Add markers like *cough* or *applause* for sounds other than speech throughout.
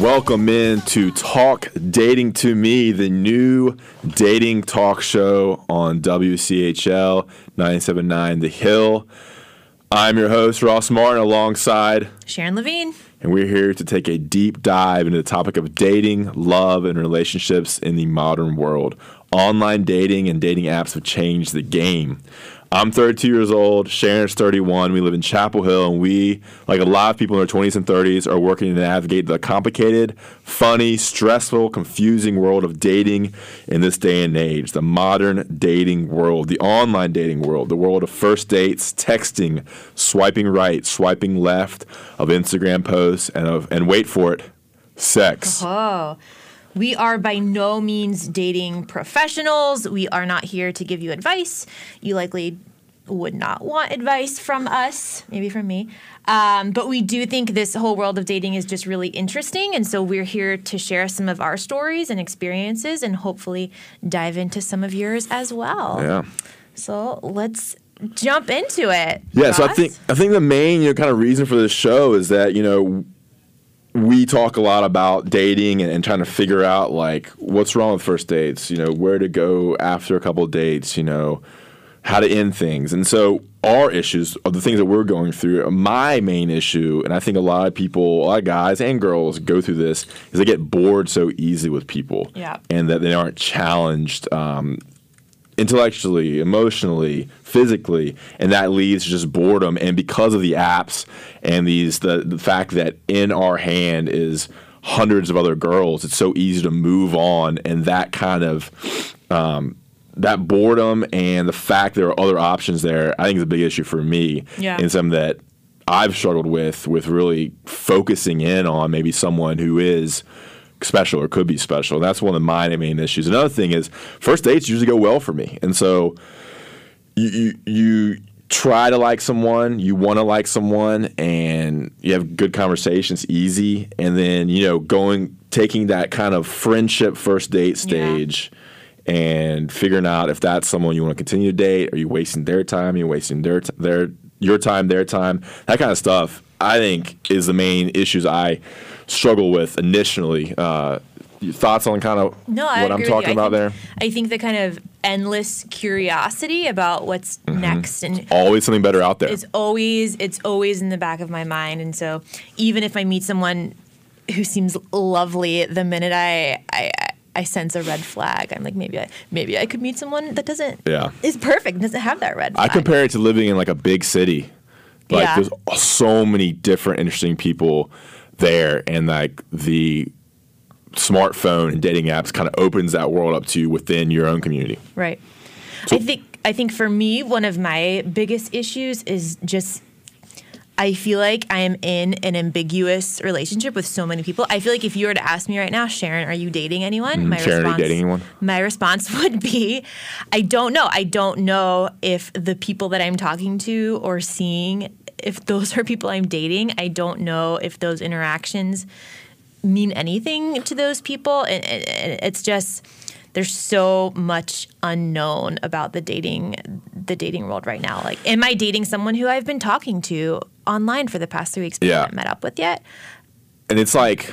Welcome in to Talk Dating to Me, the new dating talk show on WCHL 979 The Hill. I'm your host, Ross Martin, alongside Sharon Levine. And we're here to take a deep dive into the topic of dating, love, and relationships in the modern world. Online dating and dating apps have changed the game. I'm 32 years old. Sharon's 31. We live in Chapel Hill, and we, like a lot of people in their 20s and 30s, are working to navigate the complicated, funny, stressful, confusing world of dating in this day and age. The modern dating world, the online dating world, the world of first dates, texting, swiping right, swiping left, of Instagram posts, and of and wait for it, sex. Oh. We are by no means dating professionals. We are not here to give you advice. You likely would not want advice from us, maybe from me. Um, but we do think this whole world of dating is just really interesting. And so we're here to share some of our stories and experiences and hopefully dive into some of yours as well. Yeah. So let's jump into it. Yeah, so I think I think the main you know kind of reason for this show is that you know we talk a lot about dating and, and trying to figure out like what's wrong with first dates, you know, where to go after a couple of dates, you know, how to end things. And so our issues are the things that we're going through. My main issue, and I think a lot of people, a lot of guys and girls go through this, is they get bored so easily with people. Yeah. And that they aren't challenged um, intellectually, emotionally, physically, and that leads to just boredom. And because of the apps and these, the, the fact that in our hand is hundreds of other girls, it's so easy to move on, and that kind of um, that boredom and the fact there are other options there, I think is a big issue for me, Yeah. and something that I've struggled with with really focusing in on maybe someone who is special or could be special. That's one of my main issues. Another thing is first dates usually go well for me, and so you you, you try to like someone, you want to like someone, and you have good conversations, easy, and then you know going taking that kind of friendship first date stage. And figuring out if that's someone you want to continue to date, are you wasting their time? Are you wasting their t- their your time, their time, that kind of stuff. I think is the main issues I struggle with initially. Uh, thoughts on kind of No, what I'm talking about think, there? I think the kind of endless curiosity about what's Mm-hmm. next and Always something better out there. it's always it's always in the back of my mind. And so even if I meet someone who seems lovely, the minute I I, I sense a red flag, I'm like maybe I maybe I could meet someone that doesn't Yeah. is perfect, doesn't have that red I compare it to living in like a big city. Like Yeah. there's so many different interesting people there and like the smartphone and dating apps kind of opens that world up to you within your own community. Right. I think I think for me one of my biggest issues is just I feel like I am in an ambiguous relationship with so many people. I feel like if you were to ask me right now, Sharon, are you dating anyone? Mm, Sharon, are you dating anyone? My response *laughs* would be, I don't know. I don't know if the people that I'm talking to or seeing, if those are people I'm dating. I don't know if those interactions mean anything to those people. And, and- and it's just there's so much unknown about the dating the dating world right now. Like, am I dating someone who I've been talking to online for the past three weeks but Yeah. haven't met up with yet? And it's like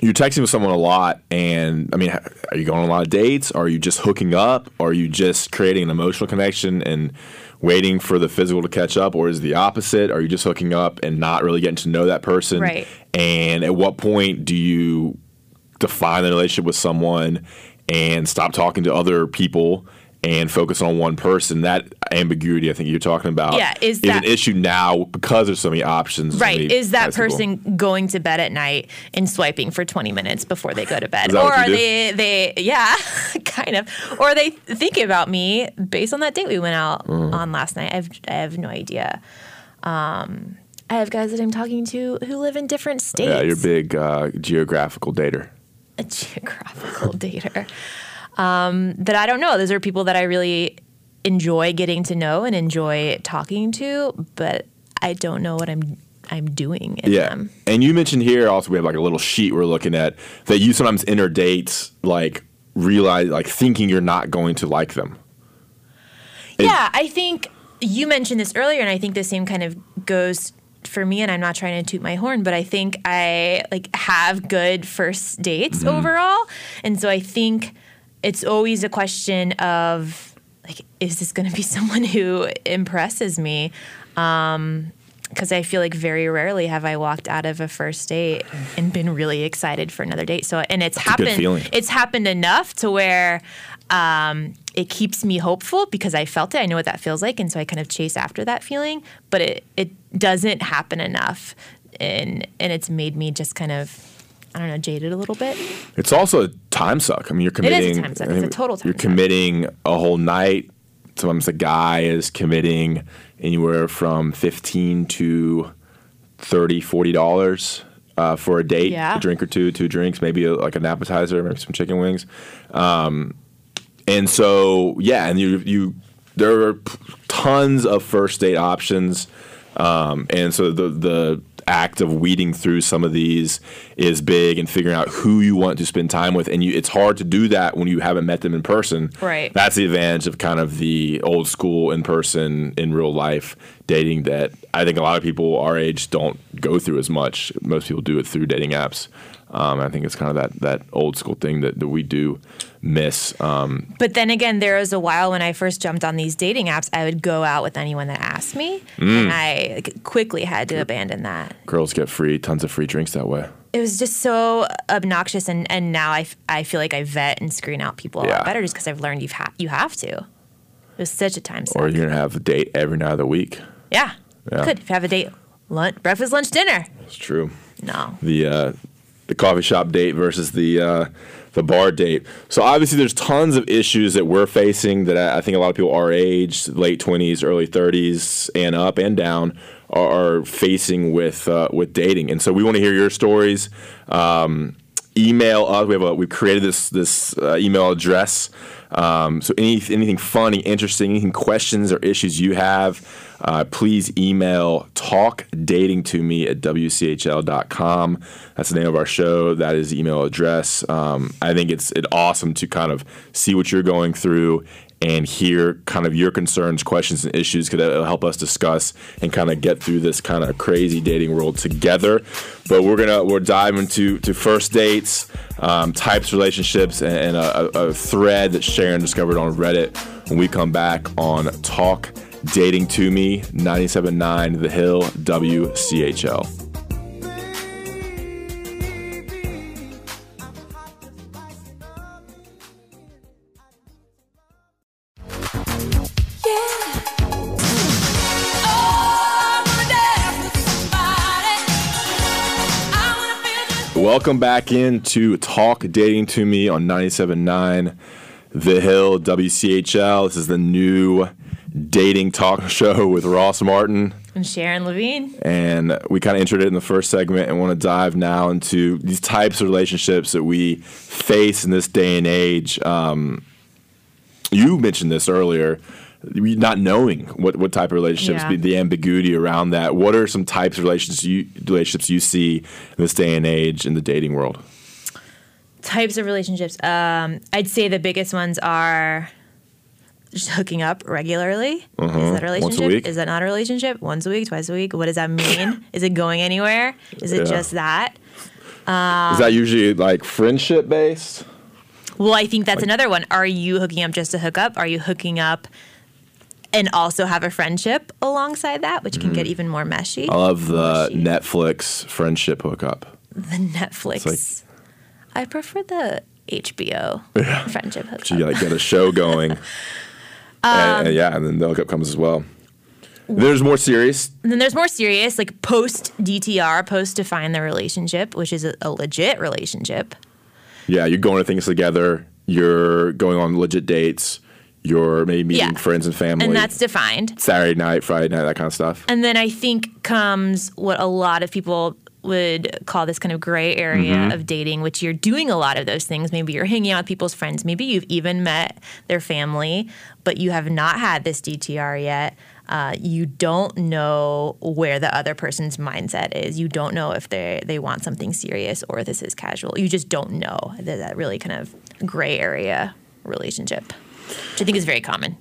you're texting with someone a lot and I mean are you going on a lot of dates? Are you just hooking up? Are you just creating an emotional connection and waiting for the physical to catch up or is it the opposite? Are you just hooking up and not really getting to know that person? Right. And at what point do you define the relationship with someone and stop talking to other people and focus on one person? That ambiguity I think you're talking about Yeah, is an issue now because there's so many options. Right. many Is that of people. person going to bed at night and swiping for 20 minutes before they go to bed? Or are do? they they yeah, *laughs* kind of. Or are they thinking about me based on that date we went out Mm. on last night? I have I have no idea. Um I have guys that I'm talking to who live in different states. Yeah, you're a big uh, geographical dater. a geographical *laughs* dater. Um, that I don't know. Those are people that I really enjoy getting to know and enjoy talking to, but I don't know what I'm I'm doing in Yeah. them. And you mentioned here also we have like a little sheet we're looking at that you sometimes enter dates like realize like thinking you're not going to like them. It- Yeah, I think you mentioned this earlier, and I think the same kind of goes for me and I'm not trying to toot my horn, but I think I like have good first dates Mm-hmm. overall. And so I think it's always a question of like is this going to be *laughs* someone who impresses me? Um because I feel like very rarely have I walked out of a first date and been really excited for another date. So and it's good happened feeling. it's happened enough to where um, it keeps me hopeful because I felt it. I know what that feels like, and so I kind of chase after that feeling. But it it doesn't happen enough, and and it's made me just kind of I don't know jaded a little bit. It's also a time suck. I mean, you're is a committing. time suck. It's a total time You're suck. committing a whole night. Sometimes a guy is committing anywhere from fifteen to 30 40 dollars uh, for a date, Yeah. a drink or two, two drinks, maybe a, like an appetizer, maybe some chicken wings. Um, and so, yeah, and you you there are tons of first date options, um, and so the the act of weeding through some of these is big and figuring out who you want to spend time with. And you it's hard to do that when you haven't met them in person. Right. that's the advantage of kind of the old school in person in real life dating that i think a lot of people our age don't go through as much. Most people do it through dating apps um, i think it's kind of that that old school thing that, that we do miss um, But then again, there was a while when I first jumped on these dating apps, I would go out with anyone that asked me, Mm. and I quickly had to abandon that. girls get free tons of free drinks that way It was just so obnoxious, and, and now I, f- I feel like I vet and screen out people a Yeah. lot better just because I've learned you've ha- you have to. It was such a time suck. or you're gonna have a date every night of the week yeah, Yeah. you have a date, lunch, breakfast, lunch, dinner. it's true No. the uh, the coffee shop date versus the uh, the bar date. So obviously, there's tons of issues that we're facing that I think a lot of people our age, late 20s, early 30s, and up and down, are, are facing with uh, with dating. And so we want to hear your stories. Um, email us. We have a we've created this this uh, email address. Um, so any anything funny, interesting, anything questions or issues you have, uh, please email talkdating to me at wchl.com. That's the name of our show. That is the email address. Um, I think it's it awesome to kind of see what you're going through and hear kind of your concerns, questions, and issues because it'll help us discuss and kind of get through this kind of crazy dating world together. But we're gonna we're diving into to first dates, um, types, relationships, and, and a, a, thread that Sharon discovered on Reddit. When we come back on Talk Dating to Me, 97.9 The Hill, WCHL. Welcome back into Talk Dating to Me on 97.9 The Hill, WCHL. This is the new dating talk *laughs* show with Ross Martin. And Sharon Levine. And we kind of entered it in the first segment and want to dive now into these types of relationships that we face in this day and age. Um, you mentioned this earlier, not knowing what, what type of relationships, Yeah. the, ambiguity around that. What are some types of relationships you, relationships you see in this day and age in the dating world? Types of relationships. Um, I'd say the biggest ones are just hooking up regularly. Is that a Uh-huh. A relationship? week? Is that not a relationship? Once a week, twice a week? What does that mean? Is it going anywhere? Is it Yeah. just that? Is that usually like friendship based? Well, I think that's another one. Are you hooking up just to hook up? Are you hooking up and also have a friendship alongside that, which can Mm-hmm. get even more meshy? I love the Mushy. Netflix friendship hookup. the Netflix. I prefer the HBO *laughs* friendship hookup. You gotta get a show going. *laughs* Um, and, and yeah, and then the hookup comes as well. There's more serious. And then there's more serious, like post DTR, post define the relationship, which is a, a legit relationship. Yeah, you're going to things together. You're going on legit dates. You're maybe meeting Yeah. friends and family. And that's defined. Saturday night, Friday night, that kind of stuff. And then I think comes what a lot of people would call this kind of gray area Mm-hmm. of dating, which you're doing a lot of those things. Maybe you're hanging out with people's friends. Maybe you've even met their family, but you have not had this DTR yet. Uh, you don't know where the other person's mindset is. You don't know if they they want something serious or this is casual. You just don't know that, that really kind of gray area relationship, which I think is very common.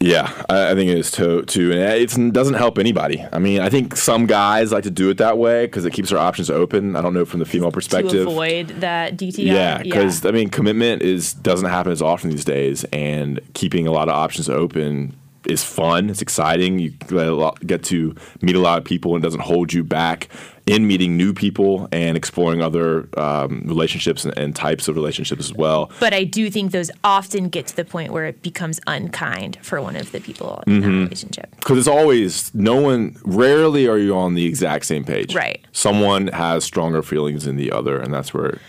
Yeah, I, I think it is too. Too, and it doesn't help anybody. I mean, I think some guys like to do it that way because it keeps their options open. I don't know from the female perspective to avoid that DTI. Yeah, because I mean, commitment is doesn't happen as often these days, and keeping a lot of options open is fun. It's exciting. You get to meet a lot of people, and doesn't hold you back in meeting new people and exploring other um, relationships and, and, types of relationships as well. But I do think those often get to the point where it becomes unkind for one of the people in mm-hmm. that relationship. Because it's always no one. Rarely are you on the exact same page. Right. Someone has stronger feelings than the other, and that's where It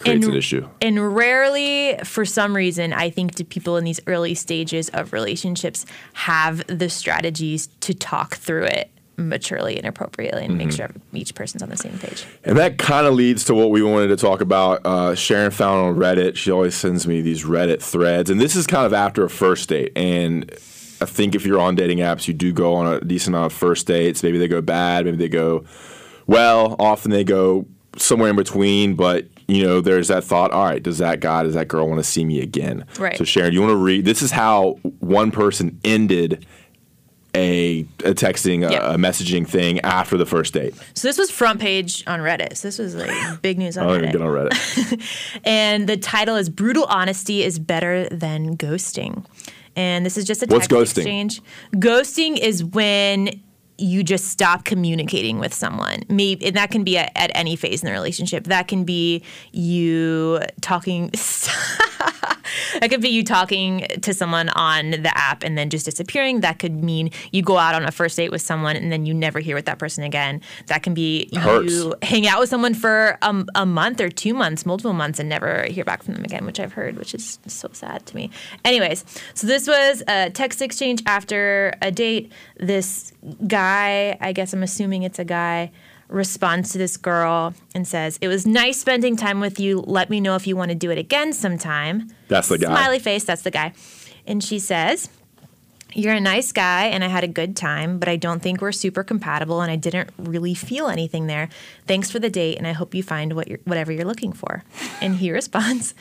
creates and, an issue. And rarely, for some reason, I think do people in these early stages of relationships have the strategies to talk through it maturely and appropriately and mm-hmm. make sure each person's on the same page. And that kind of leads to what we wanted to talk about. Uh, Sharon found on Reddit. She always sends me these Reddit threads, and this is kind of after a first date. And I think if you're on dating apps, you do go on a decent amount of first dates. Maybe they go bad, maybe they go well. Often they go somewhere in between, but you know, there's that thought. All right, does that guy, does that girl want to see me again? Right. So Sharon, you want to read? This is how one person ended a, a texting, yep. a, a, messaging thing after the first date. So this was front page on Reddit. So this was like big news on I don't Reddit. Even get on Reddit. *laughs* and the title is "Brutal Honesty is Better Than Ghosting." And this is just a text What's ghosting? exchange. Ghosting is when you just stop communicating with someone. Maybe and that can be at, at any phase in the relationship. That can be you talking. *laughs* that could be you talking to someone on the app and then just disappearing. That could mean you go out on a first date with someone and then you never hear with that person again. That can be you hang out with someone for a, a month or two months, multiple months, and never hear back from them again, which I've heard, which is so sad to me. Anyways, so this was a text exchange after a date. This guy, I guess I'm assuming it's a guy responds to this girl and says, It was nice spending time with you. Let me know if you want to do it again sometime. That's the guy. Smiley face, that's the guy. And she says, You're a nice guy and I had a good time, but I don't think we're super compatible and I didn't really feel anything there. Thanks for the date and I hope you find what you're, whatever you're looking for. And he *laughs* responds,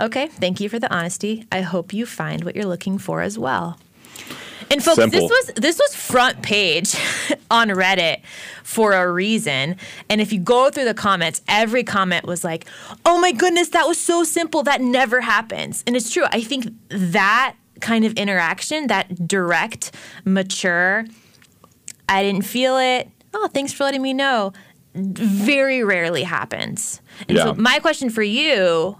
Okay, thank you for the honesty. I hope you find what you're looking for as well. And folks, Simple. this was this was front page *laughs* on Reddit for a reason. And if you go through the comments, every comment was like, "Oh my goodness, that was so simple. That never happens." And it's true. I think that kind of interaction, that direct, mature, I didn't feel it. Oh, thanks for letting me know. Very rarely happens. And yeah. so my question for you,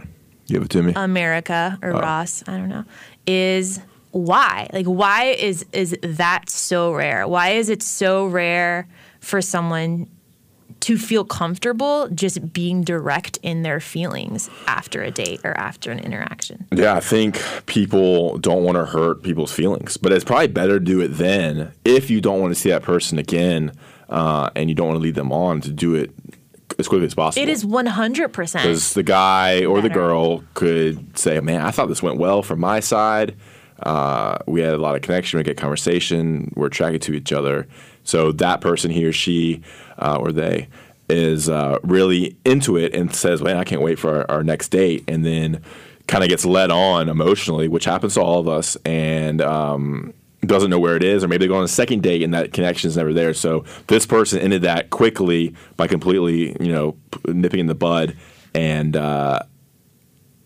give it to me, America or oh. Ross, I don't know, is why? Like why is is that so rare? Why is it so rare for someone to feel comfortable just being direct in their feelings after a date or after an interaction? Yeah, I think people don't want to hurt people's feelings, but it's probably better to do it then if you don't want to see that person again uh, and you don't want to lead them on to do it as quickly as possible. It is 100%. Because the guy or better. the girl could say, man, I thought this went well from my side uh, we had a lot of connection, we get conversation, we're attracted to each other. So that person, he or she, uh, or they, is uh, really into it and says, "Man, I can't wait for our, our next date," and then kind of gets led on emotionally, which happens to all of us, and um, doesn't know where it is, or maybe they go on a second date and that connection is never there. So this person ended that quickly by completely, you know, nipping in the bud, and uh,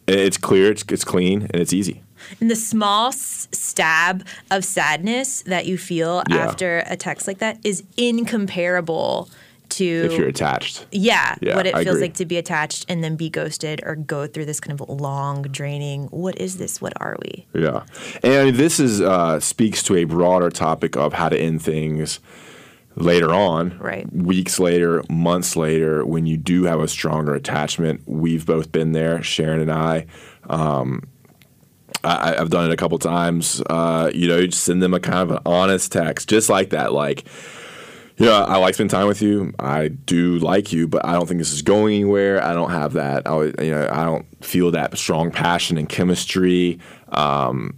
it's clear, it's, it's clean, and it's easy. And the small s- stab of sadness that you feel yeah. after a text like that is incomparable to if you're attached. Yeah, yeah what it I feels agree. like to be attached and then be ghosted or go through this kind of long, draining. What is this? What are we? Yeah, and this is uh, speaks to a broader topic of how to end things later on, right. weeks later, months later, when you do have a stronger attachment. We've both been there, Sharon and I. Um, I, have done it a couple times. Uh, you know, you just send them a kind of an honest text, just like that. Like, you know, I like spending time with you. I do like you, but I don't think this is going anywhere. I don't have that. I, you know, I don't feel that strong passion and chemistry. Um,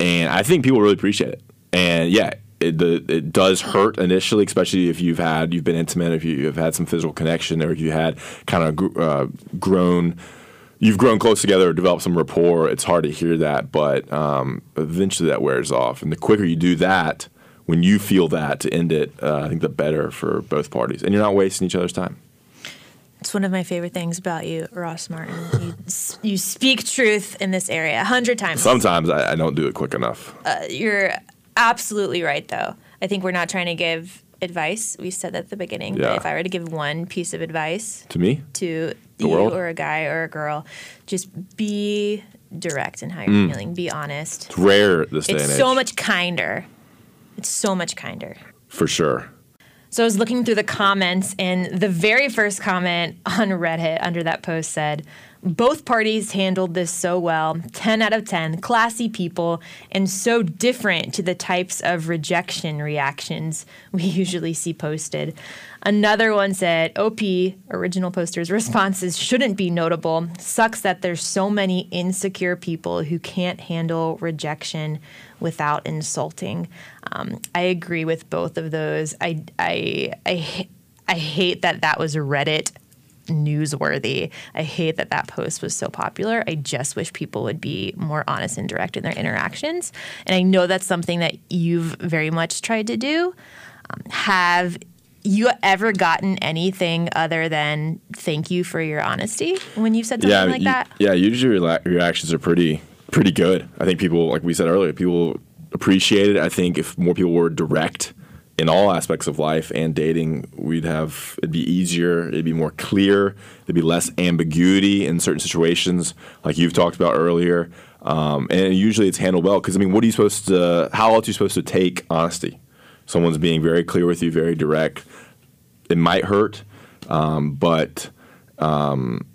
and I think people really appreciate it. And yeah, it, the, it does hurt initially, especially if you've had you've been intimate, if you have had some physical connection, or if you had kind of uh, grown you've grown close together, developed some rapport. It's hard to hear that, but um, eventually that wears off. And the quicker you do that, when you feel that to end it, uh, I think the better for both parties, and you're not wasting each other's time. It's one of my favorite things about you, Ross Martin. You, you speak truth in this area a hundred times. Sometimes I, I don't do it quick enough. Uh, you're absolutely right, though. I think we're not trying to give advice. We said that at the beginning. Yeah. But if I were to give one piece of advice to me, to The you world? or a guy or a girl, just be direct in how you're Mm. feeling. Be honest. it's rare this day It's and age. so much kinder. It's so much kinder. for sure. So I was looking through the comments, and the very first comment on Reddit under that post said, Both parties handled this so well 10 out of 10, classy people, and so different to the types of rejection reactions *laughs* we usually see posted. Another one said, OP, original poster's responses shouldn't be notable. Sucks that there's so many insecure people who can't handle rejection without insulting. Um, I agree with both of those. I, I, I, I hate that that was Reddit newsworthy. I hate that that post was so popular. I just wish people would be more honest and direct in their interactions. And I know that's something that you've very much tried to do. Um, have you ever gotten anything other than thank you for your honesty when you've said something yeah, like you- that? Yeah, usually rela- reactions are pretty pretty good. I think people, like we said earlier, people appreciate it. I think if more people were direct in all aspects of life and dating, we'd have it'd be easier, it'd be more clear, there'd be less ambiguity in certain situations, like you've talked about earlier. Um, and usually it's handled well because I mean, what are you supposed to? How else are you supposed to take honesty? Someone's being very clear with you, very direct. It might hurt, um, but um,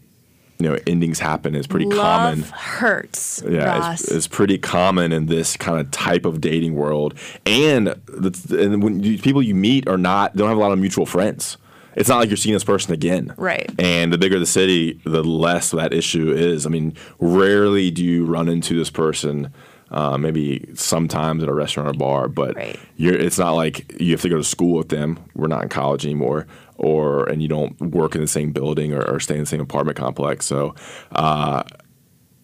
you know, endings happen is pretty Love common. hurts. Yeah, it's, it's pretty common in this kind of type of dating world, and the, and when you, people you meet are not don't have a lot of mutual friends. It's not like you're seeing this person again, Right. And the bigger the city, the less that issue is. I mean, rarely do you run into this person. Uh, maybe sometimes at a restaurant or bar, but Right. you're, it's not like you have to go to school with them. We're not in college anymore, or and you don't work in the same building or, or stay in the same apartment complex. So uh,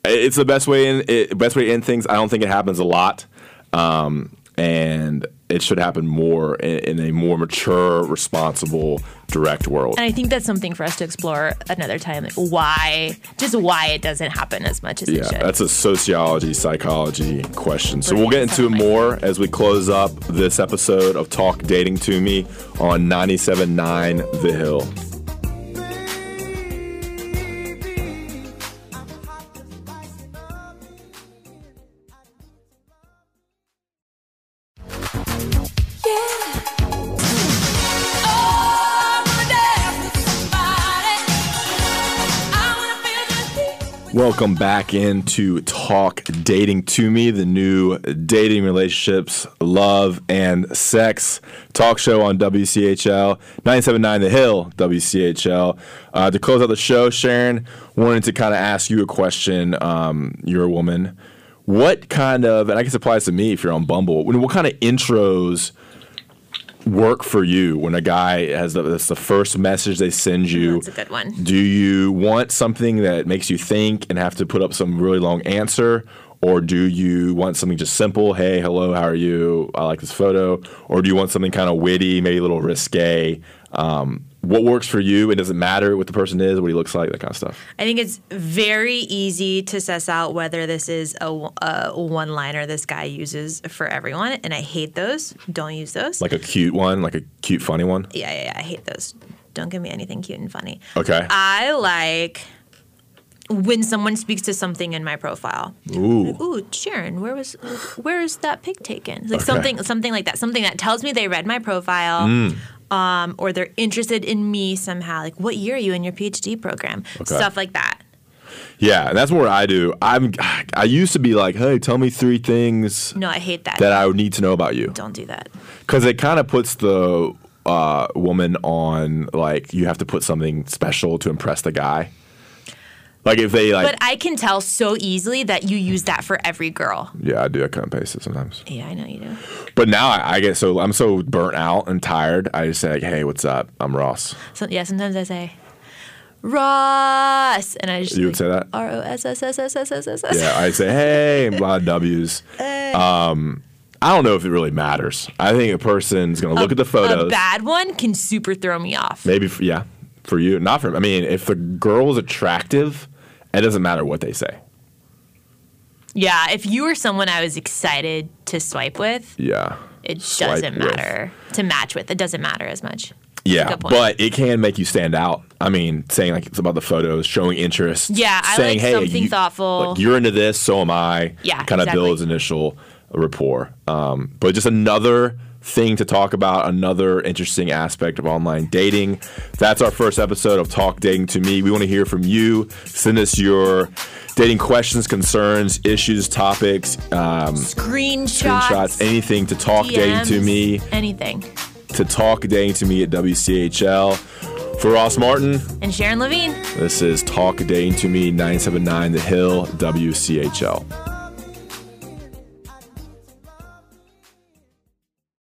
it's the best way in it, best way to end things. I don't think it happens a lot, um, and it should happen more in, in a more mature, responsible, direct world. And I think that's something for us to explore another time. Like why, just why it doesn't happen as much as it should. Yeah, should. that's a sociology, psychology question. So we'll get into it more as we close up this episode of Talk Dating to Me on 97.9 The Hill. Welcome back into Talk Dating to Me, the new dating, relationships, love, and sex talk show on WCHL 979 The Hill, WCHL. Uh, to close out the show, Sharon, wanted to kind of ask you a question. Um, you're a woman. What kind of, and I guess it applies to me if you're on Bumble, what kind of intros work for you when a guy has the, that's the first message they send you? That's a good one. Do you want something that makes you think and have to put up some really long answer? Or do you want something just simple? Hey, hello, how are you? I like this photo. Or do you want something kind of witty, maybe a little risque? Um, what works for you? It doesn't matter what the person is, what he looks like, that kind of stuff. I think it's very easy to suss out whether this is a, a one liner this guy uses for everyone. And I hate those. Don't use those. Like a cute one, like a cute, funny one. yeah, yeah, yeah. I hate those. Don't give me anything cute and funny. Okay. I like when someone speaks to something in my profile. Ooh. Ooh, Sharon, where was where is that pic taken? Like Okay. something something like that. Something that tells me they read my profile. Mm. Um, or they're interested in me somehow. Like, what year are you in your PhD program? Okay. Stuff like that. Yeah, and that's what I do. I'm. I used to be like, hey, tell me three things No, I hate that. that I would need to know about you. Don't do that. because it kind of puts the uh, woman on like you have to put something special to impress the guy. Like if they like. But I can tell so easily that you use that for every girl. Yeah, I do. I cut and paste it sometimes. Yeah, I know you do. But now I, I get so I'm so burnt out and tired. I just say like, "Hey, what's up? I'm Ross." So yeah, sometimes I say. Ross, and I just you would say that R O S S S S S S S. Yeah, I say hey and blah W's. Hey. Um, I don't know if it really matters. I think a person's gonna look at the photos. A bad one can super throw me off. Maybe, yeah, for you, not for. I mean, if the girl is attractive, it doesn't matter what they say. Yeah, if you were someone I was excited to swipe with, Yeah. it Swipe doesn't with. matter to match with. It doesn't matter as much. Yeah, but it can make you stand out. I mean, saying like it's about the photos, showing interest. Yeah, I saying, like hey, something you- thoughtful. Like, you're into this, so am I. Yeah, kind of exactly. builds initial rapport. Um, but just another thing to talk about, another interesting aspect of online dating. That's our first episode of Talk Dating to Me. We want to hear from you. Send us your dating questions, concerns, issues, topics, um, Screenshots, screenshots, anything to talk dating to me anything. to talk dating to me at WCHL. For Ross Martin, And Sharon Levine. this is Talk Dating to Me 979 The Hill, WCHL.